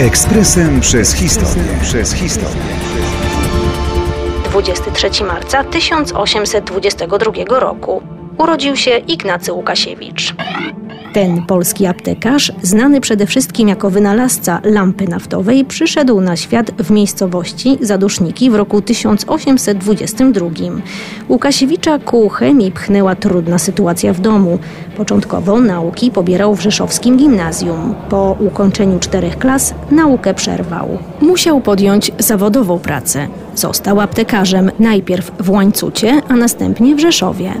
Ekspresem przez historię. Przez historię. 23 marca 1822 roku urodził się Ignacy Łukasiewicz. Ten polski aptekarz, znany przede wszystkim jako wynalazca lampy naftowej, przyszedł na świat w miejscowości Zaduszniki w roku 1822. Łukasiewicza ku chemii pchnęła trudna sytuacja w domu. Początkowo nauki pobierał w rzeszowskim gimnazjum. Po ukończeniu czterech klas naukę przerwał. Musiał podjąć zawodową pracę. Został aptekarzem najpierw w Łańcucie, a następnie w Rzeszowie.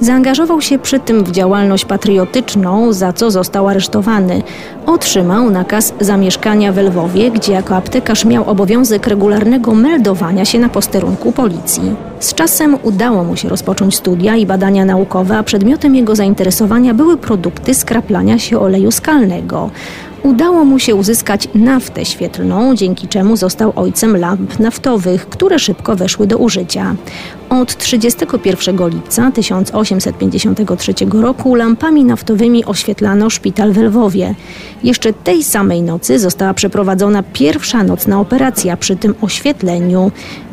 Zaangażował się przy tym w działalność patriotyczną, za co został aresztowany. Otrzymał nakaz zamieszkania w Lwowie, gdzie jako aptekarz miał obowiązek regularnego meldowania się na posterunku policji. Z czasem udało mu się rozpocząć studia i badania naukowe, a przedmiotem jego zainteresowania były produkty skraplania się oleju skalnego. Udało mu się uzyskać naftę świetlną, dzięki czemu został ojcem lamp naftowych, które szybko weszły do użycia. Od 31 lipca 1853 roku lampami naftowymi oświetlano szpital w Lwowie. Jeszcze tej samej nocy została przeprowadzona pierwsza nocna operacja przy tym oświetleniu.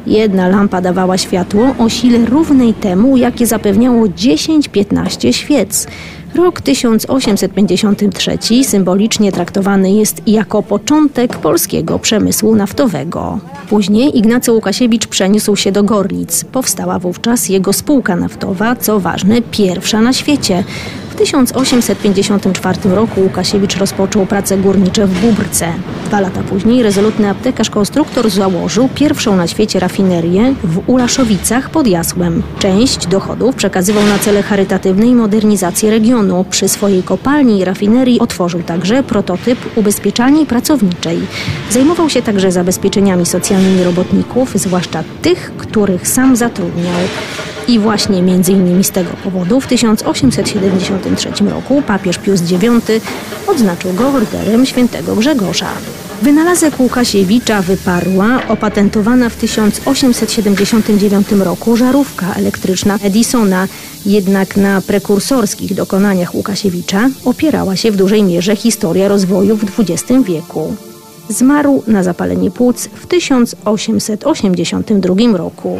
Jedna lampa dawała światło o sile równej temu, jakie zapewniało 10-15 świec. Rok 1853 symbolicznie traktowany jest jako początek polskiego przemysłu naftowego. Później Ignacy Łukasiewicz przeniósł się do Gorlic. Powstała wówczas jego spółka naftowa, co ważne, pierwsza na świecie. W 1854 roku Łukasiewicz rozpoczął prace górnicze w Bubrce. Dwa lata później rezolutny aptekarz-konstruktor założył pierwszą na świecie rafinerię w Ulaszowicach pod Jasłem. Część dochodów przekazywał na cele charytatywne i modernizację regionu. Przy swojej kopalni i rafinerii otworzył także prototyp ubezpieczalni pracowniczej. Zajmował się także zabezpieczeniami socjalnymi robotników, zwłaszcza tych, których sam zatrudniał. I właśnie między innymi z tego powodu w 1873 roku papież Pius IX odznaczył go orderem świętego Grzegorza. Wynalazek Łukasiewicza wyparła opatentowana w 1879 roku żarówka elektryczna Edisona, jednak na prekursorskich dokonaniach Łukasiewicza opierała się w dużej mierze historia rozwoju w XX wieku. Zmarł na zapalenie płuc w 1882 roku.